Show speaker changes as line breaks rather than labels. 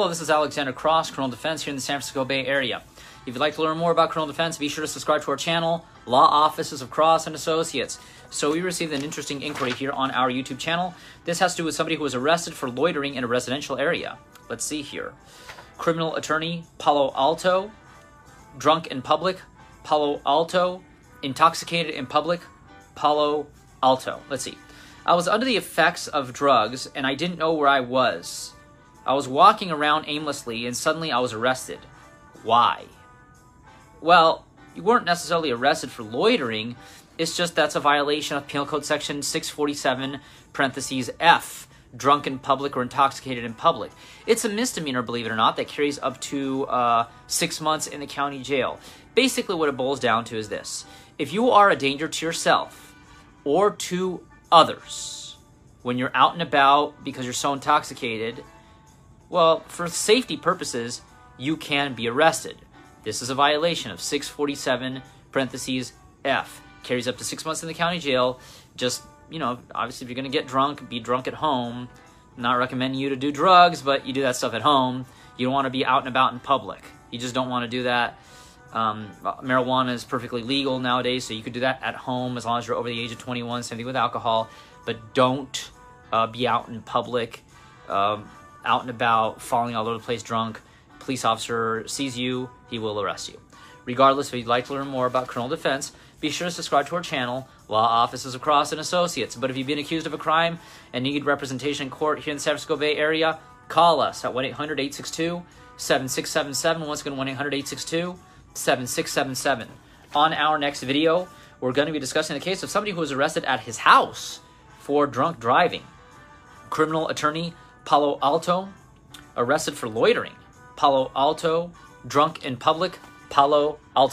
Hello, this is Alexander Cross, Criminal Defense here in the San Francisco Bay Area. If you'd like to learn more about criminal defense, be sure to subscribe to our channel, Law Offices of Cross and Associates. So we received an interesting inquiry here on our YouTube channel. This has to do with somebody who was arrested for loitering in a residential area. Let's see here. Criminal attorney Palo Alto, drunk in public, Palo Alto, intoxicated in public, Palo Alto. Let's see. I was under the effects of drugs and I didn't know where I was. I was walking around aimlessly and suddenly I was arrested. Why? Well, you weren't necessarily arrested for loitering. It's just that's a violation of Penal Code Section 647, parentheses F, drunk in public or intoxicated in public. It's a misdemeanor, believe it or not, that carries up to uh, six months in the county jail. Basically, what it boils down to is this if you are a danger to yourself or to others when you're out and about because you're so intoxicated, well, for safety purposes, you can be arrested. This is a violation of 647 parentheses F. Carries up to six months in the county jail. Just, you know, obviously, if you're going to get drunk, be drunk at home. not recommending you to do drugs, but you do that stuff at home. You don't want to be out and about in public. You just don't want to do that. Um, marijuana is perfectly legal nowadays, so you could do that at home as long as you're over the age of 21. Same thing with alcohol. But don't uh, be out in public, um, out and about, falling all over the place drunk police officer sees you, he will arrest you. Regardless, if you'd like to learn more about criminal defense, be sure to subscribe to our channel, Law Offices of Cross and Associates. But if you've been accused of a crime and need representation in court here in the San Francisco Bay Area, call us at 1 800 862 7677. Once again, 1 800 862 7677. On our next video, we're going to be discussing the case of somebody who was arrested at his house for drunk driving. Criminal attorney Palo Alto arrested for loitering. Palo Alto, drunk in public, Palo Alto.